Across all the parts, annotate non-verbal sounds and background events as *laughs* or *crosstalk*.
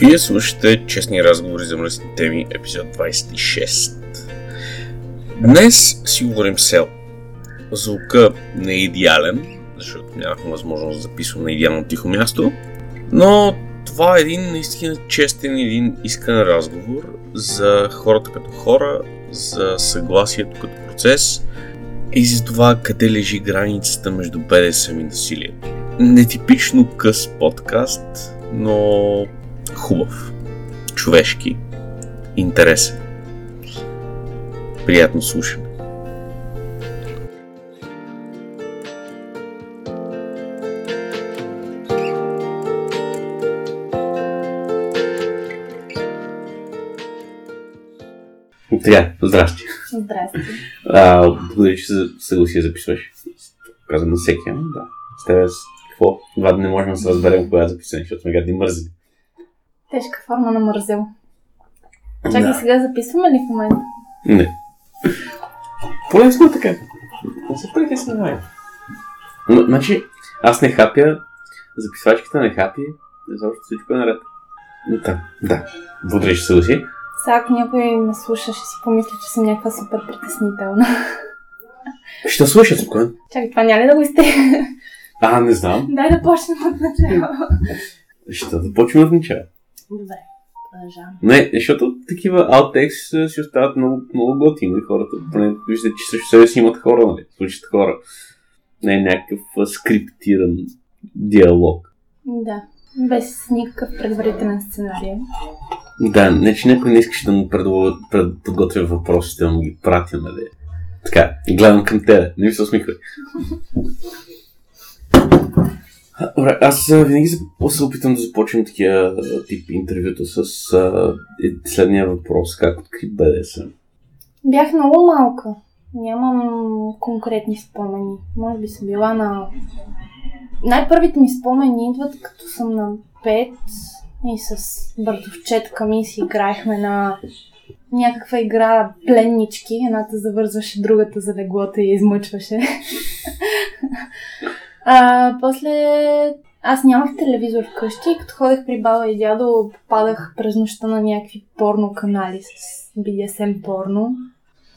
Вие слушате Честни разговори за мръсни теми, епизод 26. Днес си говорим сел. Звука не е идеален, защото нямахме възможност да записвам на идеално тихо място, но това е един наистина честен, един искан разговор за хората като хора, за съгласието като процес и за това къде лежи границата между БДСМ и насилието. Нетипично къс подкаст, но хубав, човешки, интересен. Приятно слушане. Така, здрасти. Здрасти. А, благодаря, че се съгласи да записваш. Казвам на всеки, ама да. С тебе с какво? Това не можем да се разберем кога е записане, защото сме гадни мързли. Тежка форма на мързел. Чакай Да. сега записваме ли в момента? Не. Полесно е така. Не се притеснявай. М- Значи, аз не хапя, записвачката не хапи, защото всичко е наред. Да, да. Благодаря, че се съгласи. Сега ако някой ме слуша, ще си помисли, че съм някаква супер притеснителна. Ще слуша спокойно. Чакай, това няма ли да го изте? А, не знам. Дай да почнем от начало. Ще да почнем от начало. Добре, продължавам. Не, защото такива outtakes си остават много, много готини хората. Поне виждат, че също себе си имат хора, нали? Случат хора. Не е някакъв скриптиран диалог. Да, без никакъв предварителен сценарий. Да, не, че някой не искаш да му пред... подготвя въпросите, да му ги пратя, нали? Така, гледам към тебе, не ми се усмихвай. *laughs* Добре, аз винаги се опитам да започвам такива тип интервюта с а, е- следния въпрос. Как откри БДСМ? Бях много малка. Нямам конкретни спомени. Може би съм била на... Най-първите ми спомени идват като съм на 5 и с братовчетка ми си играехме на някаква игра пленнички. Едната завързваше другата за леглото и измъчваше. *laughs* а, после аз нямах телевизор вкъщи като ходех при баба и дядо попадах през нощта на някакви порно канали с BDSM порно.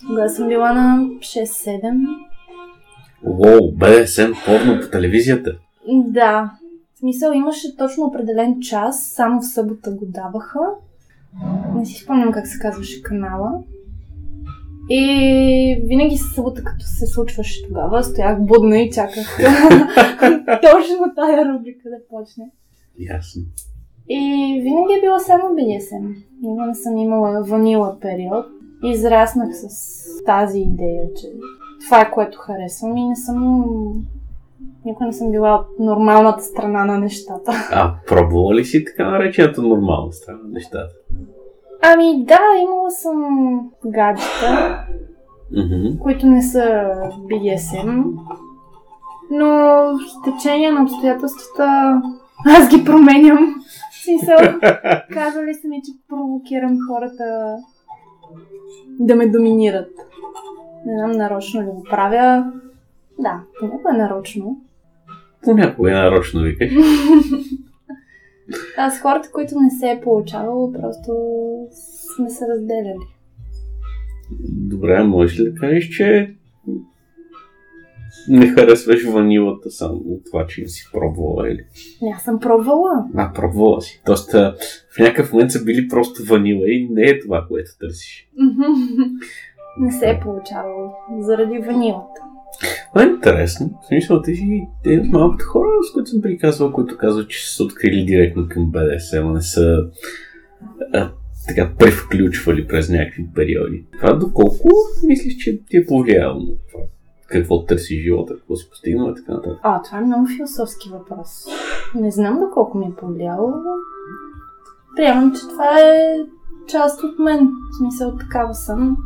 Тогава съм била на 6-7. Уоу, БДСМ порно по телевизията. Да. В смисъл имаше точно определен час, само в събота го даваха. Не си спомням как се казваше канала. И винаги в събота, като се случваше тогава, стоях будна и чаках *laughs* точно тая рубрика да почне. Ясно. И винаги е било само BDSM. Не съм имала ванила период. Израснах с тази идея, че това е което харесвам и не съм... Никога не съм била от нормалната страна на нещата. А пробвала ли си така наречената нормална страна на нещата? Ами да, имала съм гаджета, които не са BDSM, но с течение на обстоятелствата аз ги променям. Смисъл, *laughs* казали са ми, че провокирам хората да ме доминират. Не знам нарочно ли го правя. Да, понякога е нарочно. Понякога е нарочно викаш. *laughs* А с хората, които не се е получавало, просто сме се разделяли. Добре, можеш ли да кажеш, че Не харесваш ванилата само от това, че не си пробвала или? Не, аз съм пробвала. А, пробвала си. Тоест, в някакъв момент са били просто ванила и не е това, което търсиш. Не се е получавало заради ванилата. Това е интересно. В смисъл, ти си един от малкото хора, с които съм приказвал, които казват, че са се открили директно към БДСМ, не са а, така превключвали през някакви периоди. Това доколко мислиш, че ти е повлияло на това? Какво търси живота, какво си постигнал и така нататък. А, това е много философски въпрос. Не знам доколко ми е повлияло, но приемам, че това е част от мен. В смисъл, такава съм.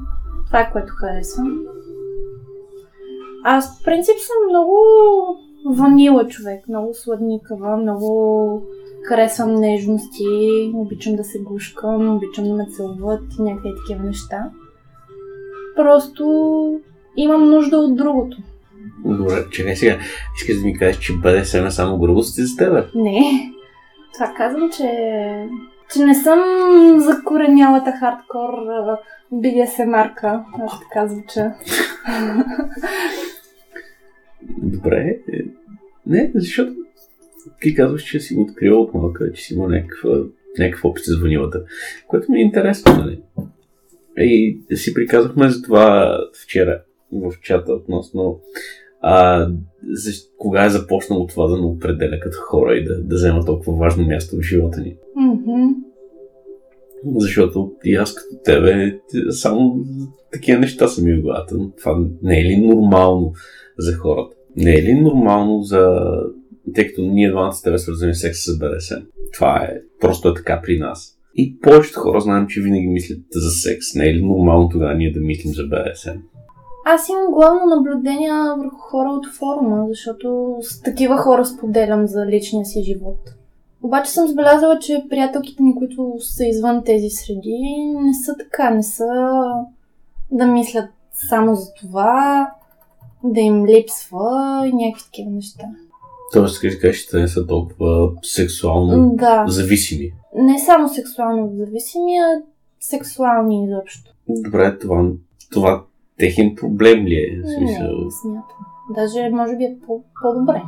Това е което харесвам. Аз, в принцип, съм много ванила човек, много сладникава, много харесвам нежности, обичам да се гушкам, обичам да ме целуват и някакви такива неща. Просто имам нужда от другото. Добре, чакай сега. Искаш да ми кажеш, че БДСМ е само грубости за теб? Не. Това казвам, че, че не съм закоренялата хардкор BDSM-марка, аз така звуча. Добре. е, Не, защото ти казваш, че си го открила от малка, че си имал някаква, някакъв опит с ванилата, което ми е интересно, нали? И си приказахме за това вчера в чата относно а, за, кога е започнало това да не определя като хора и да, да взема толкова важно място в живота ни. Мгм. Защото и аз като тебе само такива неща са ми в главата. Това не е ли нормално за хората? Не е ли нормално за... Тъй като ние двамата свързани с секс с БДСМ. Това е просто е така при нас. И повечето хора знаем, че винаги мислят за секс. Не е ли нормално тогава ние да мислим за БДСМ? Аз имам главно наблюдения върху хора от форума, защото с такива хора споделям за личния си живот. Обаче съм забелязала, че приятелките ми, които са извън тези среди, не са така, не са да мислят само за това, да им липсва и някакви такива неща. Тоест, че те не са толкова сексуално Да, зависими. не само сексуално зависими, а сексуални изобщо. Добре, това, това техен проблем ли е? Смисъл... Не, не смятам. Даже може би е по- по-добре.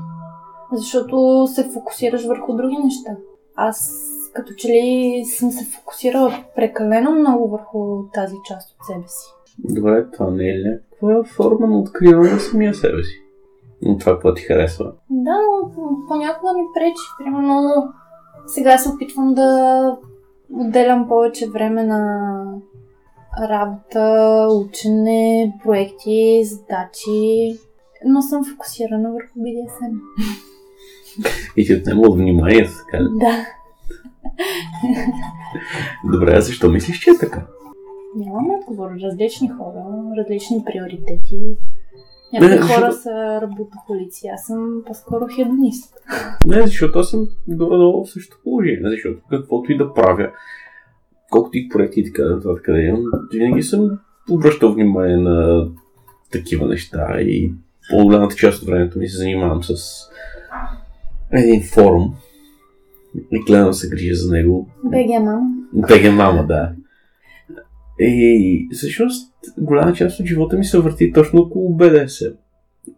Защото се фокусираш върху други неща. Аз като че ли съм се фокусирала прекалено много върху тази част от себе си. Добре, това не е ли някаква форма на откриване на самия себе си? Но това, какво ти харесва? Да, но понякога ми пречи. Примерно сега се опитвам да отделям повече време на работа, учене, проекти, задачи, но съм фокусирана върху BDSM. И ти отнема от вниманието, така? Да. Добре, а защо мислиш, че е така? Нямам отговор. Различни хора, различни приоритети. Някои Не, хора защото- са работохолици, аз съм по-скоро хедонист. Не, защото аз съм горе-долу в същото положение, защото каквото и да правя, колкото и проекти и така нататък да имам, винаги съм обръщал внимание на такива неща и по-голямата част от времето ми се занимавам с един форум и гледам да се грижа за него БГ мама. БГ мама, да. И всъщност голяма част от живота ми се върти точно около БДС.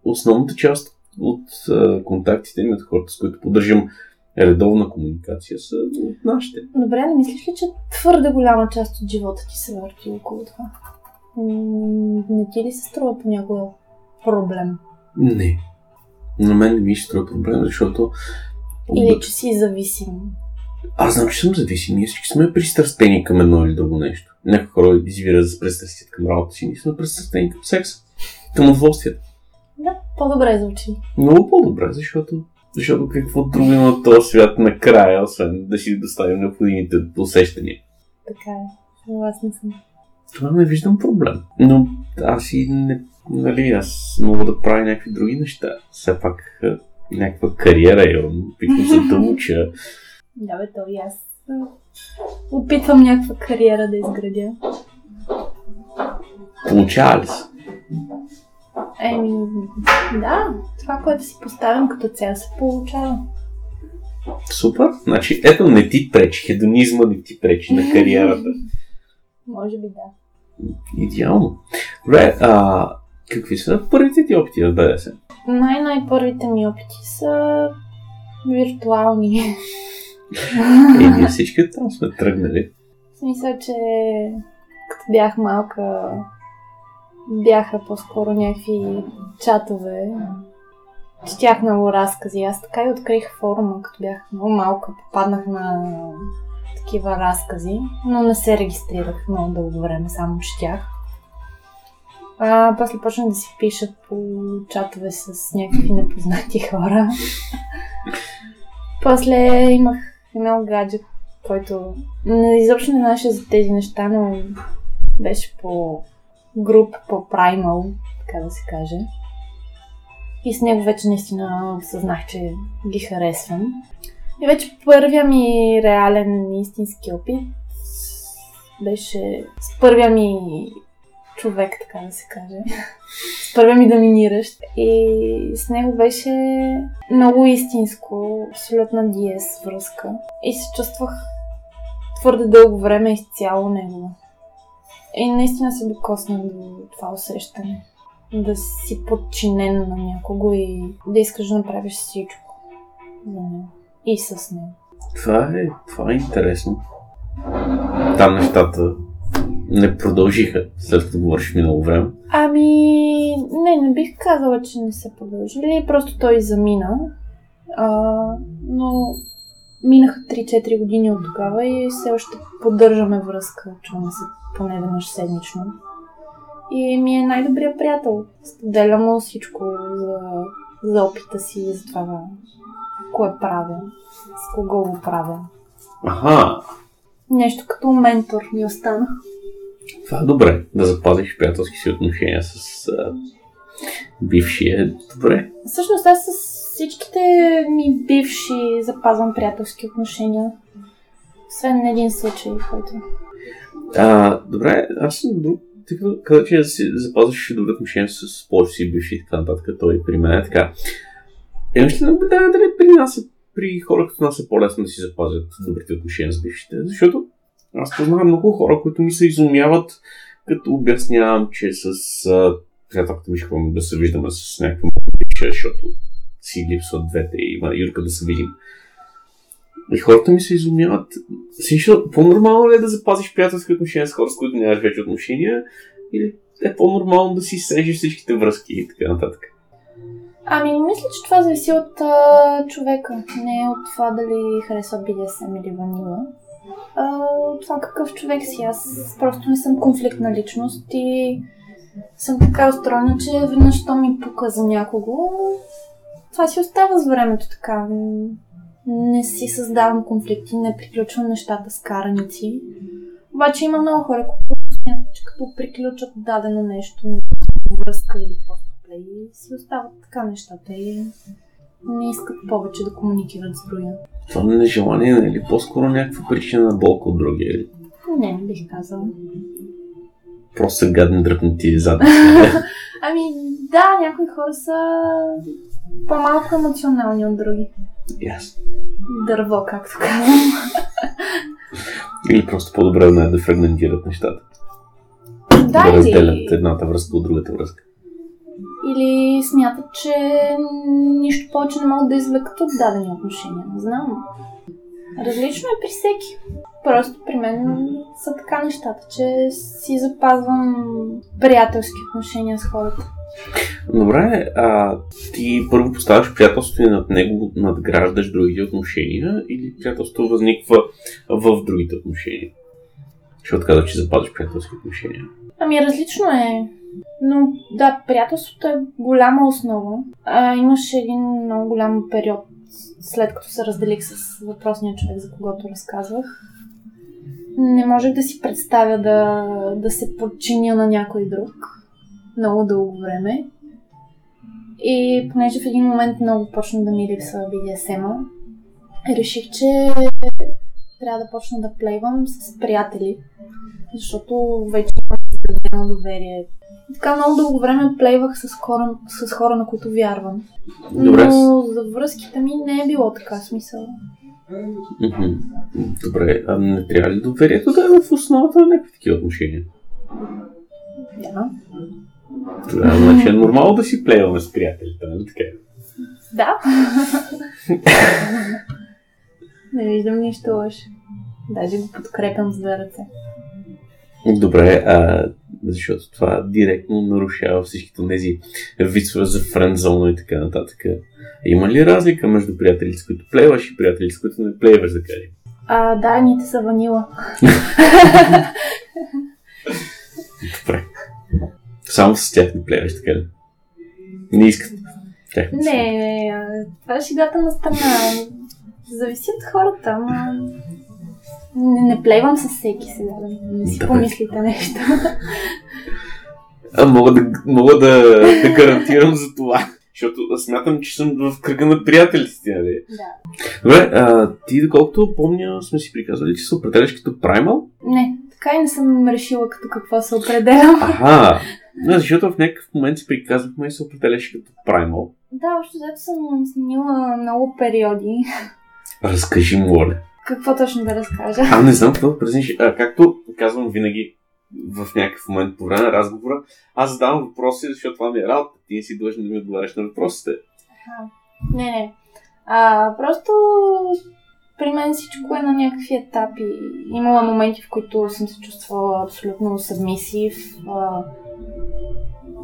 Основната част от а, контактите ми от хората, с които поддържам редовна комуникация, са от нашите. Добре, не мислиш ли, че твърде голяма част от живота ти се върти около това? М, Не ти ли се струва понякога проблем? Не. На мен не ми се струва проблем, защото Или че си зависим? Аз знам, че съм зависим. Ние всички сме пристрастени към едно или друго нещо. Някои хора извират за пристрастият към работа си, ние сме пристрастени към секса, към удоволствието. Да, по-добре звучи. Много по-добре, защото, защото какво друго има в този свят накрая, освен да си доставим необходимите усещания. Така е. Съгласна съм. Това не виждам проблем. Но аз и не, нали, аз мога да правя някакви други неща. Все пак е, някаква кариера имам, опитвам се *laughs* да уча. Да, бе, то и аз опитвам някаква кариера да изградя. Получава ли се? Еми, да, това, което си поставям като цел се получава. Супер. Значи, ето не ти пречи. Хедонизма не ти пречи на кариерата. *laughs* Може би да. Идеално. Добре, а какви са първите ти опити в БДС? Най-най-първите ми опити са виртуални. И *laughs* ние всички там сме тръгнали. В смисъл, че като бях малка, бяха по-скоро някакви чатове. Четях много разкази. Аз така и открих форума, като бях много малка. Попаднах на такива разкази, но не се регистрирах много дълго време, само четях. А, после почнах да си пишат по чатове с някакви непознати *laughs* хора. после имах едно гадже, който не, изобщо не знаеше за тези неща, но беше по груп, по Primal, така да се каже. И с него вече наистина осъзнах, че ги харесвам. И вече първия ми реален истински опит беше с първия ми човек, така да се каже. с първия ми доминиращ. И с него беше много истинско, абсолютна DS връзка. И се чувствах твърде дълго време изцяло него. И наистина се докосна до това усещане. Да си подчинен на някого и да искаш да направиш всичко за него. И с него. Това е, това е интересно. Там нещата не продължиха, след като говориш минало време. Ами, не, не бих казала, че не са продължили. Просто той замина. А, но минаха 3-4 години от тогава и все още поддържаме връзка. Чуваме се поне веднъж седмично. И ми е най-добрият приятел. Споделя му всичко за, за опита си и за това кое правя, с кого го правя. Аха, Нещо като ментор ми остана. Това е добре, да запазиш приятелски си отношения с а, бившия. Добре. Всъщност аз с всичките ми бивши запазвам приятелски отношения. Освен един случай, който... А, добре, аз съм друг. Тъй като каза, че си запазваш добри отношения с повече си бивши и така нататък, той при мен е така. Имаш ли наблюдава дали при нас, е- при хора като нас е по-лесно да си запазят добрите отношения с бившите? Защото аз познавам много хора, които ми се изумяват, като обяснявам, че с а, приятелката ми ще ходим да се виждаме с някаква бивша, защото си липсват двете и има Юрка да се видим. И хората ми се изумяват. Всичко, по-нормално ли е да запазиш приятелски отношения с хора, с които нямаш вече отношения? Или е по-нормално да си срежеш всичките връзки и така нататък? Ами, мисля, че това зависи от а, човека. Не от това дали харесва BDSM или ванила. А, това какъв човек си. Аз просто не съм конфликтна личност и съм така устроена, че веднъж то ми пука за някого. Това си остава с времето така. Не си създавам конфликти, не приключвам нещата с караници. Обаче има много хора, които смятат, че като приключат дадено нещо, връзка или просто плей, си остават така нещата и не искат повече да комуникират с другия. Това не е ли по-скоро някаква причина на болка от другия? Или Не, не бих казала. просто са гадни дръпнати задни *laughs* Ами да, някои хора са по-малко емоционални от други. Ясно. Дърво, както казвам. Или просто по-добре да да фрагментират нещата. Да, да разделят едната връзка от другата връзка. Или смятат, че нищо повече не могат да извлекат от дадени отношения. Не знам. Различно е при всеки. Просто при мен са така нещата, че си запазвам приятелски отношения с хората. Добре, а ти първо поставяш приятелството и над него надграждаш другите отношения или приятелството възниква в другите отношения? Защото казах, че запазваш приятелски отношения. Ами различно е. Но да, приятелството е голяма основа. А, имаше един много голям период, след като се разделих с въпросния човек, за когото разказвах. Не можех да си представя да, да се подчиня на някой друг много дълго време. И понеже в един момент много почна да ми липсва BDSM-а, реших, че трябва да почна да плейвам с приятели, защото вече имам изградено доверие. Така много дълго време плейвах с хора, с хора, на които вярвам. Добре. Но за връзките ми не е било така смисъл. Добре, а не трябва ли доверието да е в основата на някакви такива отношения? Да. Това значи е нормално да си плейваме с приятелите, нали така? Да. *laughs* Не виждам нищо лошо. Даже го подкрепям с две ръце. Добре, а, защото това директно нарушава всичките тези вицове за френдзона и така нататък. Има ли разлика между приятелите, с които плейваш и приятелите, с които не плейваш, да кажем? А, да, ните са ванила. Добре. Само с тях не плейваш, така ли? Не искат. Тях не. Не, това е шегата на страна. Зависи от хората, ама... Не, не плейвам с всеки сега, да не си Добре. помислите нещо. А, мога да, мога да, да гарантирам за това. Защото смятам, че съм в кръга на приятелите нали? да. Добре, а, ти, доколкото помня, сме си приказали, че се определяш като праймал? Не, така и не съм решила като какво се определям. Аха! Не, защото в някакъв момент си приказвахме и се определяш като праймал. Да, общо взето съм сменила много периоди. Разкажи, моля. Какво точно да разкажа? А, не знам какво да презентиш. А, както казвам винаги в някакъв момент по време на разговора, аз задавам въпроси, защото това ми е работа. Ти не си длъжен да ми отговаряш на въпросите. Не, не. А, просто при мен всичко е на някакви етапи. Имала моменти, в които съм се чувствала абсолютно събмисив. А,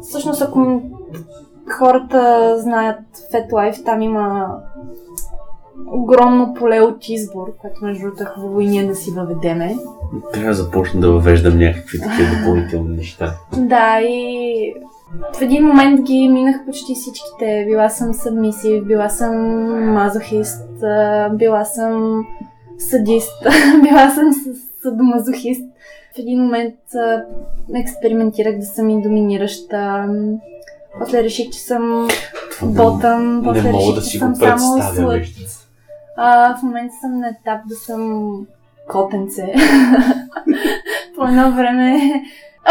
всъщност, ако хората знаят FetLife, там има огромно поле от избор, което между другото е хубаво и ние да си въведеме. Трябва да започна да въвеждам някакви такива допълнителни неща. Да, и в един момент ги минах почти всичките. Била съм събмисив, била съм мазохист, била съм садист, *laughs* била съм с- садомазохист. В един момент експериментирах да съм и доминираща. После реших, че съм ботъм. После не мога реших, да че си съм го само слъд. А, в момента съм на етап да съм котенце. *laughs* По едно време.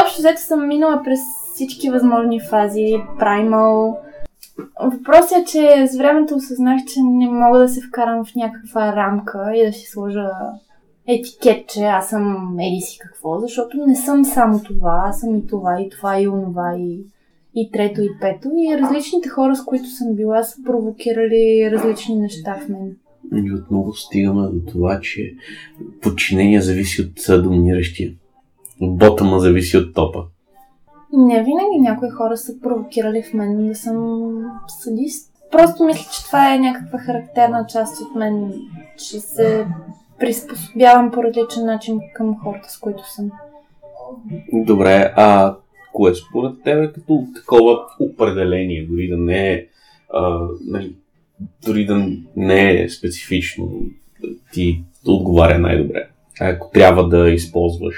Общо взето съм минала през всички възможни фази. Праймал. Въпросът е, че с времето осъзнах, че не мога да се вкарам в някаква рамка и да си сложа етикет, че аз съм еди си какво, защото не съм само това, аз съм и това, и това, и онова, и, и трето, и пето. И различните хора, с които съм била, са провокирали различни неща в мен. И отново стигаме до това, че подчинение зависи от доминиращия. Ботъма зависи от топа. Не винаги някои хора са провокирали в мен да съм садист. Просто мисля, че това е някаква характерна част от мен, че се приспособявам по различен начин към хората, с които съм. Добре, а кое според тебе като такова определение, дори да не е, а, нали, дори да не е специфично, ти отговаря най-добре? Ако трябва да използваш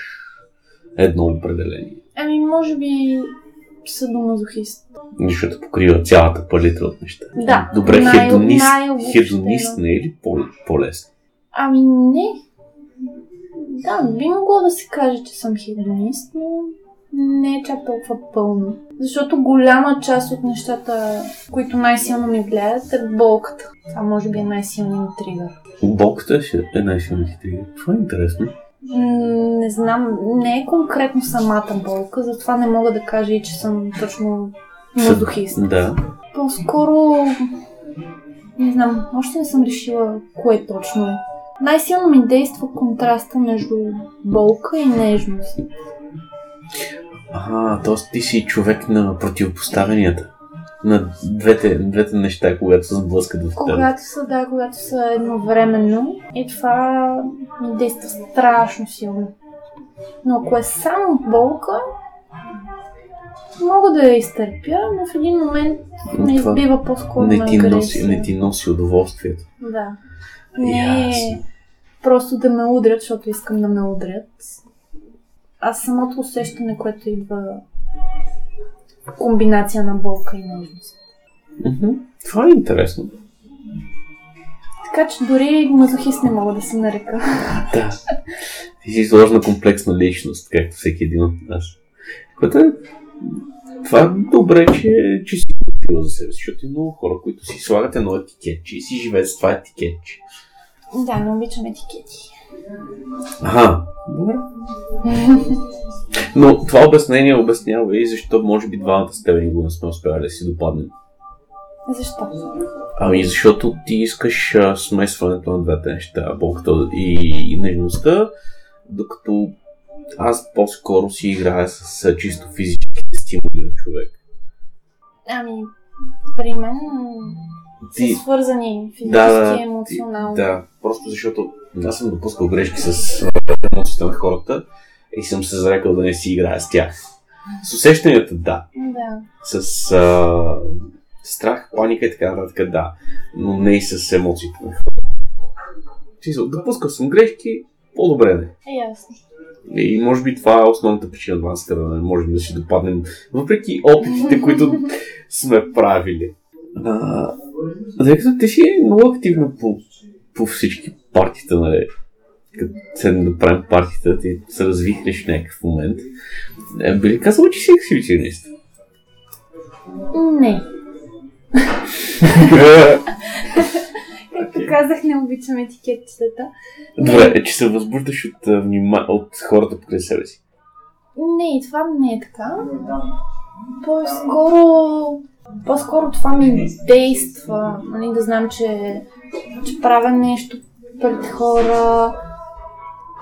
едно определение, Ами, може би съдомазохист. защото покрива цялата палитра от неща. Да, Добре, най- хедонист, най-обобщено. хедонист не е ли по- по-лесно? Ами, не. Да, би могло да се каже, че съм хедонист, но не е чак толкова пълно. Защото голяма част от нещата, които най-силно ми влияят, е болката. Това може би е най-силният ми тригър. Болката е най-силните тригър. Това е интересно. М, Не знам, не е конкретно самата болка, затова не мога да кажа и че съм точно мазохист. Да. По-скоро, не знам, още не съм решила кое точно е. Най-силно ми действа контраста между болка и нежност. А, т.е. ти си човек на противопоставенията. На двете, двете неща, когато се сблъскат в теб. Когато са, да, когато са едновременно и това ми действа страшно силно. Но ако е само болка, мога да я изтърпя, но в един момент ме избива по-скоро не ти, носи, не ти носи удоволствието. Да. Не Ясно. просто да ме удрят, защото искам да ме удрят. А самото усещане, което идва в комбинация на болка и нежност. Мгм. Това е интересно. Така че дори мазохист не мога да се нарека. *laughs* Да. Ти си сложна комплексна личност, както всеки един от нас. Което е... Това е добре, че, че си открила за себе си, защото има много хора, които си слагат едно етикетче и си живеят с това етикетче. Да, не обичам етикети. Ага, Добре. Но това обяснение обяснява и защо може би двамата с никога не сме успяли да си допаднем. Защо? Ами защото ти искаш а, смесването на двете неща, болката и, и нежността, докато аз по-скоро си играя с а, чисто физически стимули на човек. Ами, при мен Ти- са свързани физически Да, да, емоционално. Да, просто защото аз съм допускал грешки с емоциите на хората и съм се зарекал да не си играя с тях. С усещанията, да. Да. С а, страх, паника и така нататък, да. Но не и с емоциите на хората. Допускал съм грешки, по-добре не. Е, ясно. И може би това е основната причина от нас, да не можем да си допаднем, въпреки опитите, които *laughs* сме правили. А, като ти си много активна по, по всички партита, нали? Като седнем да правим партита, ти се развихнеш в някакъв момент. Е, би ли казал, че си ексхибиционист? Не. Както казах, не обичам етикетчетата. Добре, е, че се възбуждаш от, внима... от хората покрай себе си. Не, и това не е така. По-скоро, по-скоро това ми действа, нали, да знам, че, че правя нещо пред хора,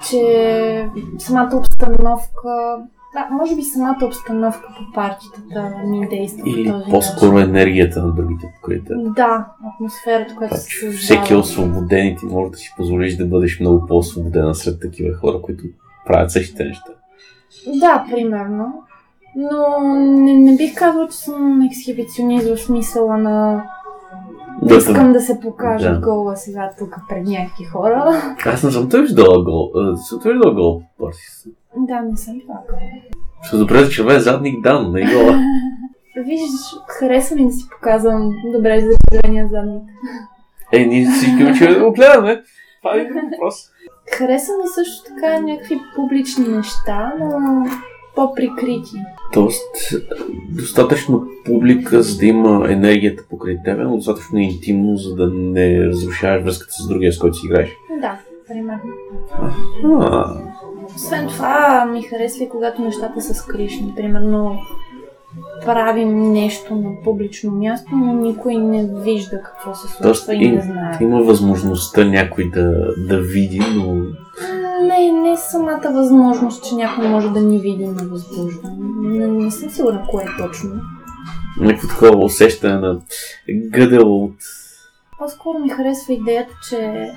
че самата обстановка, да, може би самата обстановка по партитата ми действа Или този по-скоро енергията на другите покрай начин. Да, атмосферата, която се създава. всеки е освободен и ти може да си позволиш да бъдеш много по-освободена сред такива хора, които правят същите неща. Да, примерно. Но не, не бих казала, че съм ексхибиционист в смисъла на Да, искам да се покажа Да. гола сега тук пред някакви хора. Аз не съм те виждала гол. Съм те виждала гол партията. Да, не съм плакала. Ще добре да човек задник дан, не гола. *laughs* Виж, харесва ми да си показвам добре за зеления задник. Е, ние всички учим да го гледаме. Това е *laughs* друг въпрос. Харесва ми също така някакви публични неща, но по-прикрити. Тоест, достатъчно публика, за да има енергията покрай тебе, но достатъчно интимно, за да не разрушаваш връзката с другия, с който си играеш. Да, примерно. А, Освен това, ми харесва и когато нещата са скришни. Примерно, правим нещо на публично място, но никой не вижда какво се Тоест, случва и им- не знае. има възможността някой да, да види, но Не, не самата възможност, че някой може да ни види на възбужда. Не, не съм сигурна кое е точно. някакво такова усещане на гъдел от... По-скоро ми харесва идеята, че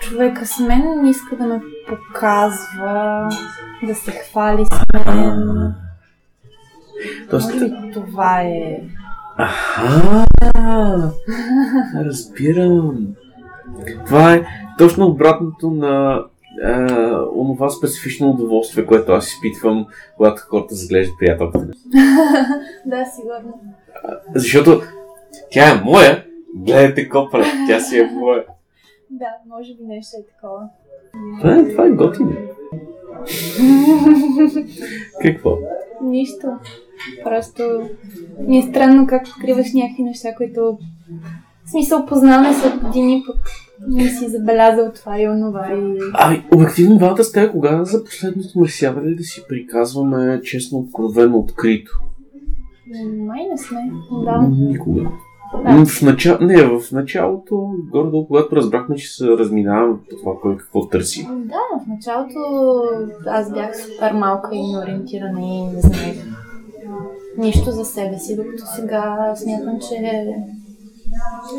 човека с мен не иска да ме показва, да се хвали с мен. Тоест, Може би това е... Аха, разбирам. Това е точно обратното на е, онова специфично удоволствие, което аз изпитвам, когато хората заглеждат приятелката ми. *laughs* да, сигурно. Защото тя е моя, гледайте копра, тя си е моя. *laughs* Да, може би нещо е такова. Това е, това е готино. *laughs* Какво? Нищо. Просто ми е странно как откриваш някакви неща, които в смисъл познаваме след години, пък не си забелязал това и онова. И... Ами, обективно двамата с теб, кога за последно сме сядали да си приказваме честно, откровено, открито? Май не сме. Да. Никога. Да. В, начало, не, в началото, горе когато разбрахме, че се разминаваме по това, кой какво търси. Да, в началото аз бях супер малка и неориентирана и не знаех нищо за себе си, докато сега смятам, че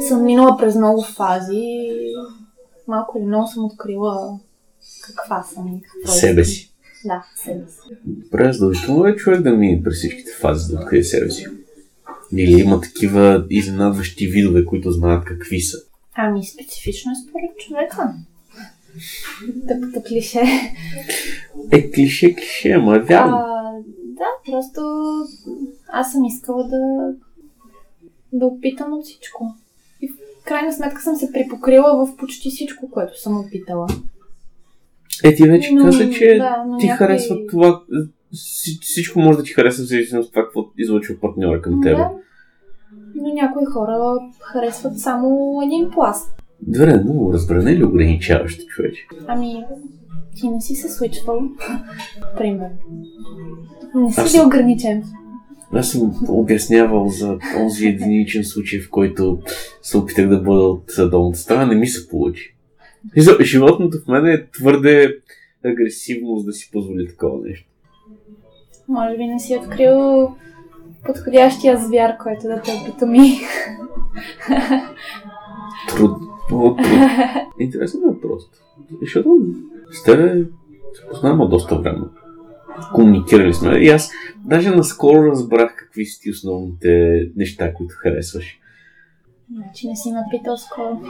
съм минала през много фази и малко или много съм открила каква съм и какво Себе си. Да, себе си. Добре, задължително е човек да мине през всичките фази, да открие себе си. Или има такива изненадващи видове, които знаят какви са. Ами, специфично е според човека. Тъпото клише. Е, клише, клише, ама е вярно. А, да, просто аз съм искала да, да опитам от всичко. И в крайна сметка съм се припокрила в почти всичко, което съм опитала. Е, ти вече Но, каза, че да, ти някой- харесва това. Вси- Всичко може да ти харесва в зависимост от това, какво излъчва партньора към теб. Да, но някои хора харесват само един пласт. Добре, много разбране ли ограничаващо човече? Ами, Ти не си се случвал. *laughs* Примерно. Не си Аз- ли ограничен? Аз съм обяснявал за този единичен случай, в който се опитах да бъда от долната страна, не ми се получи. Животното в мен е твърде агресивно, за да си позволи такова нещо. Може би не си открил подходящия звяр, който да те опитоми. Трудно. Много трудно. Интересен е просто. Защото с тебе се познаваме доста време. Комуникирали сме. И аз даже наскоро разбрах какви са ти основните неща, които харесваш. Значи не си ме питал скоро.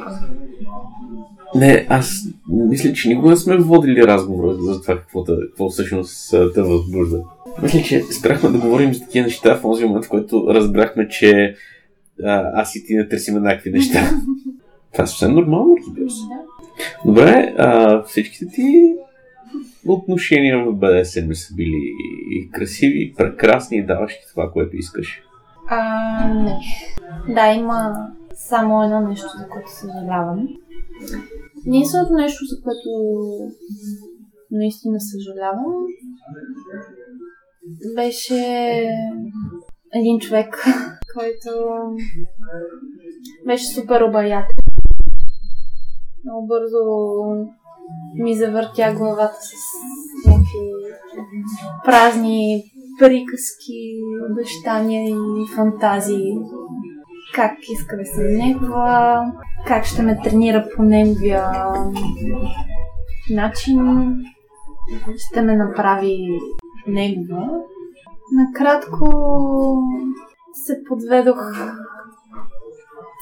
Не, аз мисля, че никога не сме водили разговор за това какво, какво всъщност те възбужда. Мисля, че спряхме да говорим за такива неща в този момент, в който разбрахме, че а, аз и ти не търсим еднакви неща. *laughs* Това е съвсем нормално, разбира се. Добре, а, всичките ти отношения в БДСМ са били красиви, прекрасни и даващи това, което искаш. А, не. Да, има само едно нещо, за което съжалявам. Единственото нещо, за което наистина съжалявам, беше един човек, *laughs* който беше супер обаятел. Много бързо ми завъртя главата с някакви празни приказки, обещания и фантазии. Как иска да съм негова, как ще ме тренира по неговия начин, ще ме направи негова. Накратко се подведох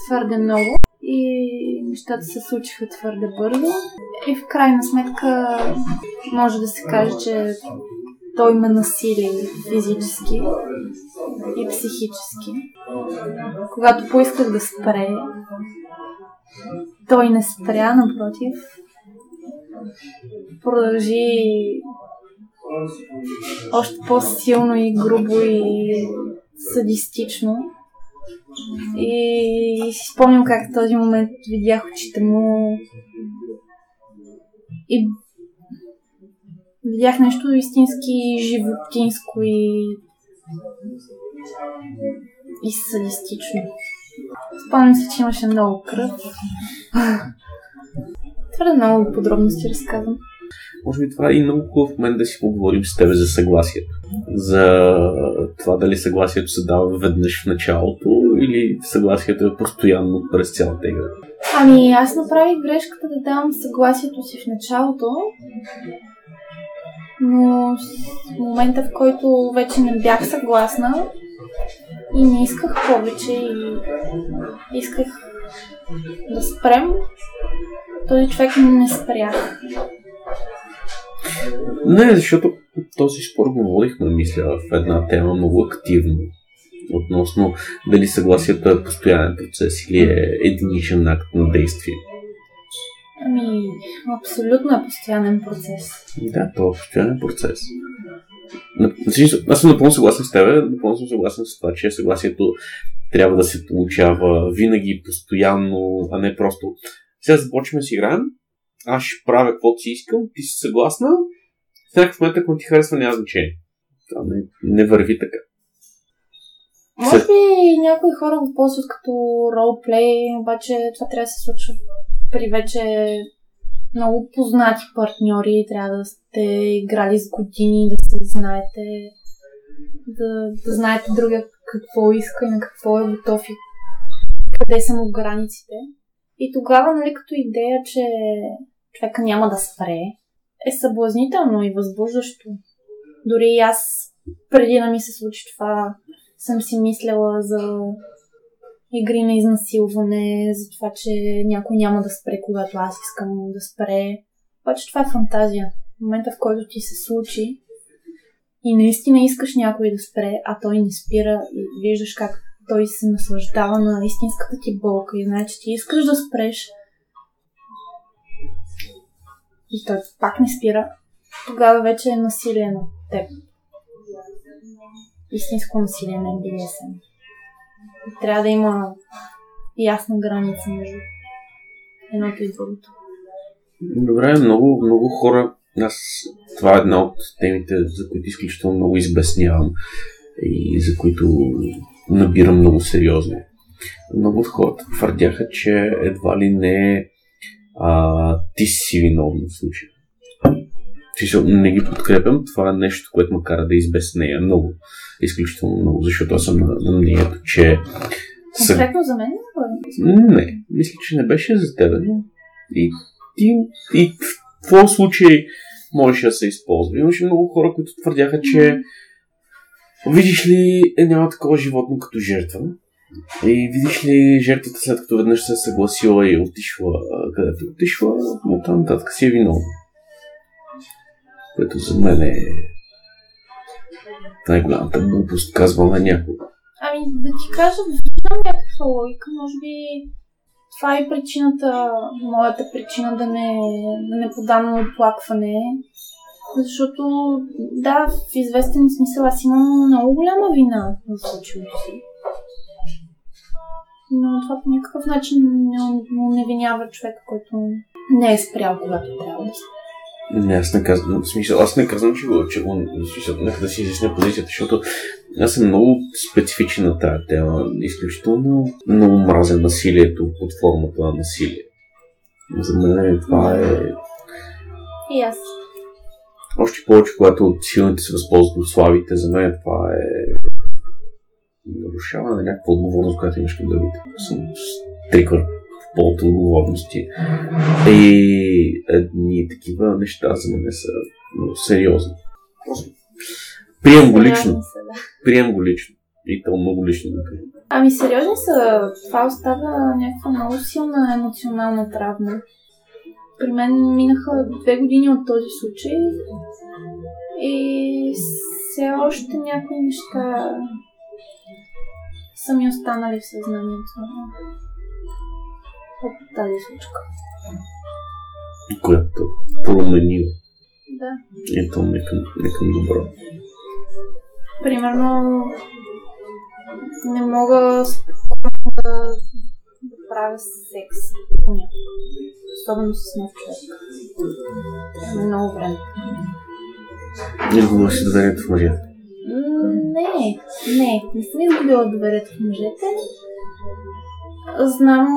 твърде много и нещата се случиха твърде бързо. И в крайна сметка може да се каже, че той ме насили физически и психически. Когато поисках да спре, той не спря, напротив. Продължи още по-силно и грубо и садистично. И си спомням как в този момент видях очите му и видях нещо истински животинско и и садистично. Спомням се, че имаше много кръв. *laughs* Твърде много подробности разказвам. Може би това е и много хубав момент да си поговорим с тебе за съгласието. За това дали съгласието се дава веднъж в началото или съгласието е постоянно през цялата игра. Ами, аз направих грешката да давам съгласието си в началото, но в момента, в който вече не бях съгласна и не исках повече и исках да спрем, този човек не спрях. Не, защото този спор го водихме, мисля, в една тема много активно. Относно дали съгласието е постоянен процес или е единичен акт на действие. Ами, абсолютно е постоянен процес. Да, то е постоянен процес. Аз съм напълно съгласен с теб, напълно съм съгласен с това, че съгласието трябва да се получава винаги, постоянно, а не просто сега започваме да си играем, аз ще правя каквото си искам, ти си съгласна, в някакъв момент, ако ти харесва, няма значение. Това не, не върви така. Може би някои хора го ползват като ролплей, обаче това трябва да се случва при вече много познати партньори. Трябва да сте играли с години, да се знаете, да, да знаете другия какво иска и на какво е готов и къде са му границите. И тогава, нали, като идея, че човека няма да спре, е съблазнително и възбуждащо. Дори и аз, преди да ми се случи това, съм си мисляла за игри на изнасилване, за това, че някой няма да спре, когато аз искам да спре. Обаче това е фантазия. В момента, в който ти се случи и наистина искаш някой да спре, а той не спира и виждаш как той се наслаждава на истинската ти болка и знае, че ти искаш да спреш и той пак не спира, тогава вече е насилие на теб. Истинско насилие на. И трябва да има ясна граница между едното и другото. Добре, много, много хора Аз това е една от темите, за които изключително много избеснявам и за които набирам много сериозно. Много от хората твърдяха, че едва ли не а, ти си виновен в случая. Не ги подкрепям. Това е нещо, което ме кара да избеснея много. Изключително много, защото аз съм на, на мнението, че... Конкретно за мен? Не, мисля, че не беше за теб, но и, и, и в твоя случай можеше да се използва. Имаше много хора, които твърдяха, че видиш ли, е, няма такова животно като жертва. И видиш ли, жертвата след като веднъж се е съгласила и отишла където е отишла, от там нататък си е виновна. Което за мен е най-голямата глупост, казва на някого. Ами да ти кажа, виждам някаква логика, може би това е причината, моята причина да не, да не подам оплакване. Защото, да, в известен смисъл аз имам много голяма вина в случилото си. Но това по никакъв начин не, не винява човека, който не е спрял, когато трябва да спре. Не, аз не казвам, в смисъл, аз не казвам, че го, че го, в смисъл, нека да си изясня позицията, защото аз съм много специфичен на тази тема. Изключително много мразя насилието под формата на насилие. За мен това е... И аз. Още повече, когато силните се възползват от славите, за мен това е нарушаване на някаква отговорност, която имаш към другите. Съм стриквар повод отговорности. И едни такива неща за мен са много сериозни. Прием го лично. Прием го лично. И то много лично го прием. Ами сериозни са. Това остава някаква много силна емоционална травма. При мен минаха две години от този случай и все още някои неща са ми останали в съзнанието от тази случка. Която променила. Да. И то не към, не към добро. Примерно не мога спокойно да, да правя секс понякога. Особено с нов човек. Трябва много време. Не губаш доверието в мъжете. Не, не, не съм изгубила доверието в мъжете. Знам,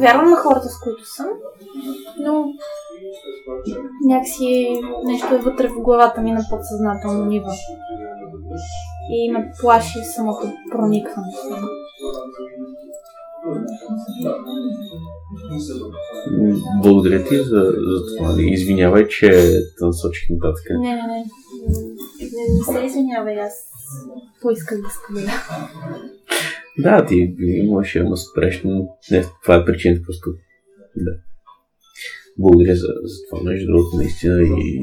вярвам на хората, с които съм, но някакси нещо е вътре в главата ми на подсъзнателно ниво. И ме плаши самото проникване. Благодаря ти за, за това. Извинявай, че те насочих нататък. Не, не, не. Не, не се извинявай, аз поисках да споделя. Да, ти имаше да ме спреш, но не, това е причината просто. Да. Благодаря за, за това, между другото, наистина и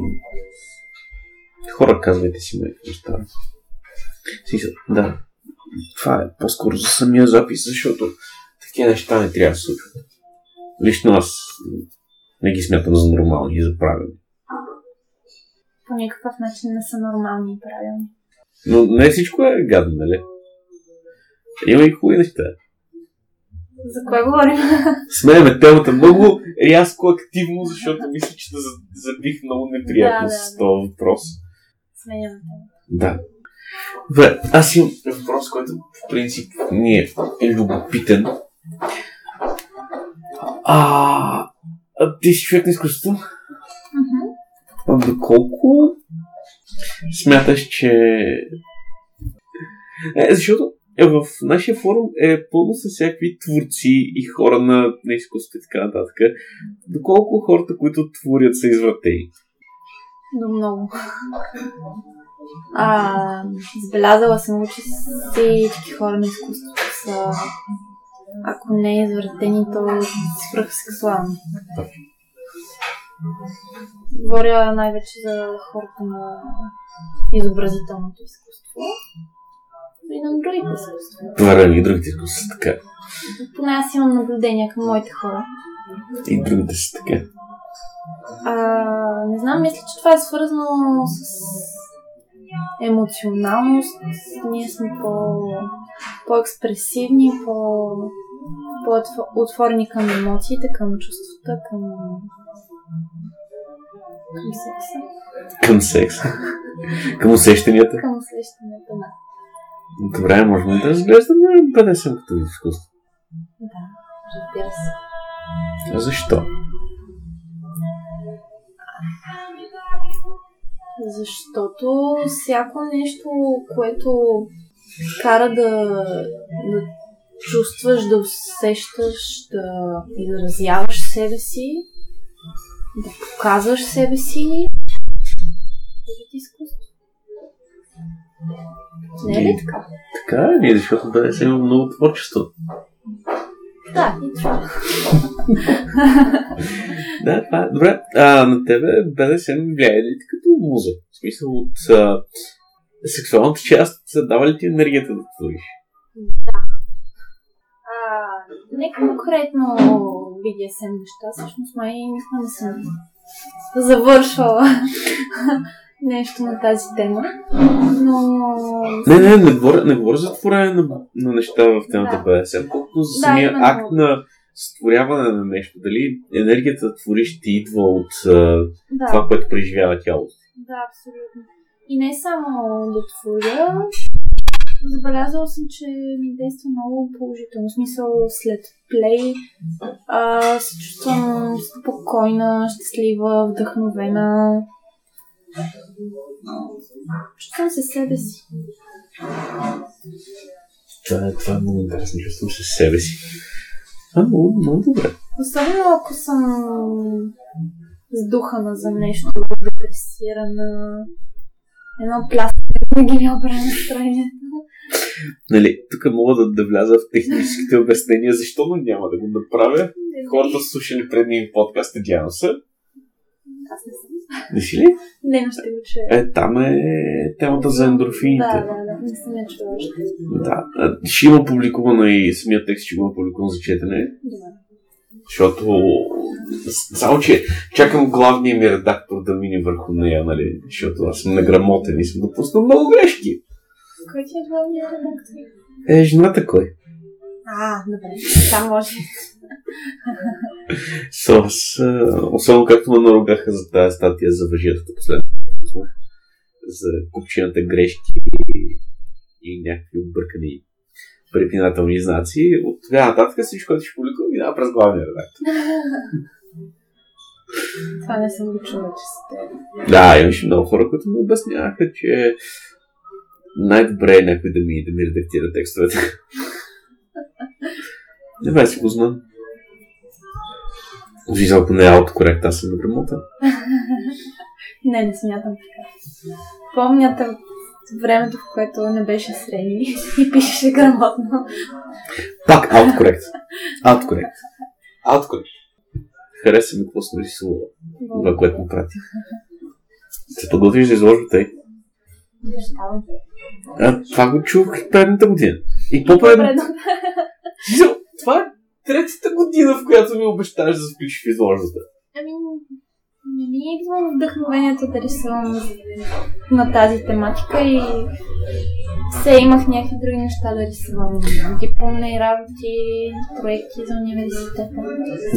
хора, казвайте си ме какво става. Да, това е по-скоро за самия запис, защото такива неща не трябва да се случват. Лично аз не ги смятам за нормални и за правилни. По никакъв начин не са нормални и правилни. Но не всичко е гадно, нали? Има и хубави неща. За кое говорим? *laughs* Сменяме темата много рязко активно, защото мисля, че да забих много неприятно да, да, с този въпрос. Сменяме темата. Да. Добре, аз имам въпрос, който в принцип ми е, е любопитен. А, а ти си човек на изкуството? Mm-hmm. Доколко смяташ, че... Е, защото е, в нашия форум е пълно с всякакви творци и хора на, на изкуството и така нататък. Доколко хората, които творят, са извратени? До много. А, забелязала съм, че всички хора на изкуството са, ако не извратени, то свръхсексуални. Говоря най-вече за хората на изобразителното изкуство и на другите изкуства. Това и другите изкуства така. Поне аз имам наблюдение към моите хора. И другите са така. А, не знам, мисля, че това е свързано с емоционалност. Ние сме по, по-експресивни, по, по-отворени към емоциите, към чувствата, към Към секса. Към секса. Към усещанията. Към усещането, да. Добре, можем да разглеждаме БДСМ като изкуство? Да, разбира се. А Защо? Защото всяко нещо, което кара да, да чувстваш, да усещаш, да изразяваш себе си, да показваш себе си, вид изкуство. Не е ли така? Така е, ние, защото БДСМ има много творчество. Да, и това. *laughs* Да, това е. Добре, а на тебе БДСМ влияе ли ти като муза? В смисъл от а, сексуалната част дава ли ти енергията да твориш? А, не конкретно BDSM неща, всъщност май никога не съм завършвала *laughs* нещо на тази тема, но Не, не, не говоря, не говоря за творене на, на неща в темата БДСМ, колкото за Да, самия именно. акт на створяване на нещо. Дали енергията да твориш ти идва от да, това, което преживява тялото. да, абсолютно. И не само да творя, забелязала съм, че ми действа много положително. В смисъл след плей а, се чувствам спокойна, щастлива, вдъхновена. Чувствам се себе си. Това е, това е много интересно. Чувствам се себе си. А, много, много добре. Особено ако съм сдухана за нещо, депресирана, едно пляскане винаги ми оправя настроението. Нали, тук мога да, да вляза в техническите обяснения, защо но няма да го направя. Хората са слушали предния подкаст, надявам се. Аз не съм. Не си ли? Не, но ще го чуя. Е, там е темата за ендорфините. Да, да, да, не съм я чула още. Да. Ще има публикувано и самия текст ще има публикуван за четене, Добре. защото само, че чакам главния ми редактор да мине върху нея, нали, защото аз съм неграмотен и съм допуснал много грешки. Кой ти е главният редактор? Е, жената кой? А, добре. Там може. So, особено както ме наругаха за тази статия за въжетата последно. пуснах, За купчината грешки и, и някакви объркани препинателни знаци. От тогава нататък всичко, което ще публикувам, минава през главния редактор. Това не съм го чула, че сте. Да, имаше много хора, които ми обясняваха, че най-добре е някой да ми, да ми редактира текстовете. *laughs* Не бе, си го знам. Виждал ако не е аутокорект, аз съм неграмотен. *laughs* Не, не смятам така. Помняте от времето, в което не беше средни *laughs* и пишеше грамотно. Пак аутокорект. Аутокорект. Аутокорект. Хареса ми какво съм рисувал. Това, което му прати. Се подготвиш за изложбата и. А, това го чух предната година. И по-предната. Предно. Смисъл, Това е третата година, в която ми обещаваш да включиш в изложбата. Ами, не ми идва вдъхновението да рисувам на тази тематика и все имах някакви други неща да рисувам. Дипломни работи, проекти за университета.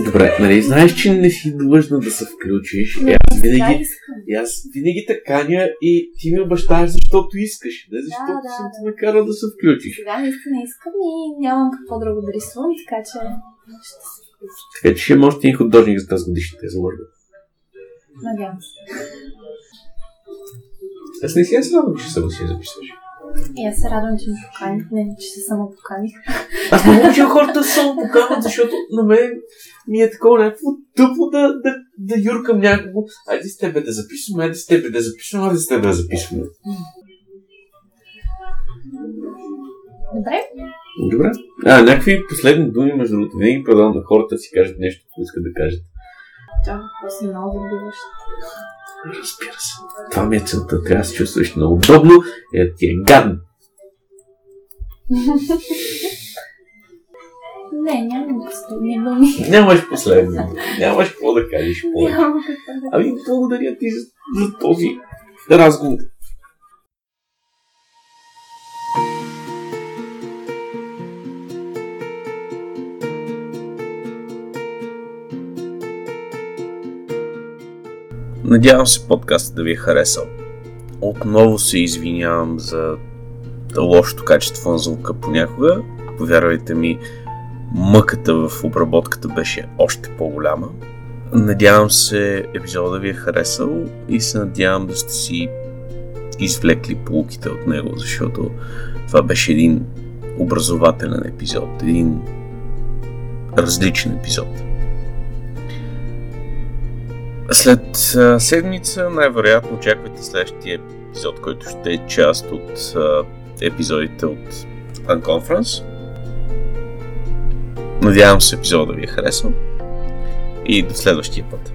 Добре, нали знаеш, че не си длъжна да се включиш. И аз винаги, и аз винаги те каня и ти ми обещаваш, защото искаш. Не защото да, съм да. те накарал да се включиш. Сега наистина искам и нямам какво друго да рисувам, така че ще се включа. Така че ще още един художник за тази годишната изложба. Надявам се. Аз не си аз радвам, че само си я записваш. И аз се радвам, че ме поканих, не, че се само поканих. Аз не обичам хората да само поканват, защото на мен ми е такова някакво тъпо да, да, да юркам някого. Айде с тебе да записваме, айде с тебе да записваме, айде с тебе да записваме. Добре? Добре. А, някакви последни думи, между другото, винаги предавам на хората да си кажат нещо, което искат да кажат. Да, после много забиваш. Разбира се. Това ми е целта. Трябва да се чувстваш много удобно и да ти е гадно. Не, нямам последни думи. Нямаш последни думи. Нямаш какво да кажеш Ами, благодаря ти за, за този разговор. Надявам се подкастът да ви е харесал. Отново се извинявам за лошото качество на звука понякога. Повярвайте ми, мъката в обработката беше още по-голяма. Надявам се епизода да ви е харесал и се надявам да сте си извлекли полуките от него, защото това беше един образователен епизод, един различен епизод. След седмица най-вероятно очаквайте следващия епизод, който ще е част от епизодите от Unconference. Надявам се епизода да ви е харесал и до следващия път.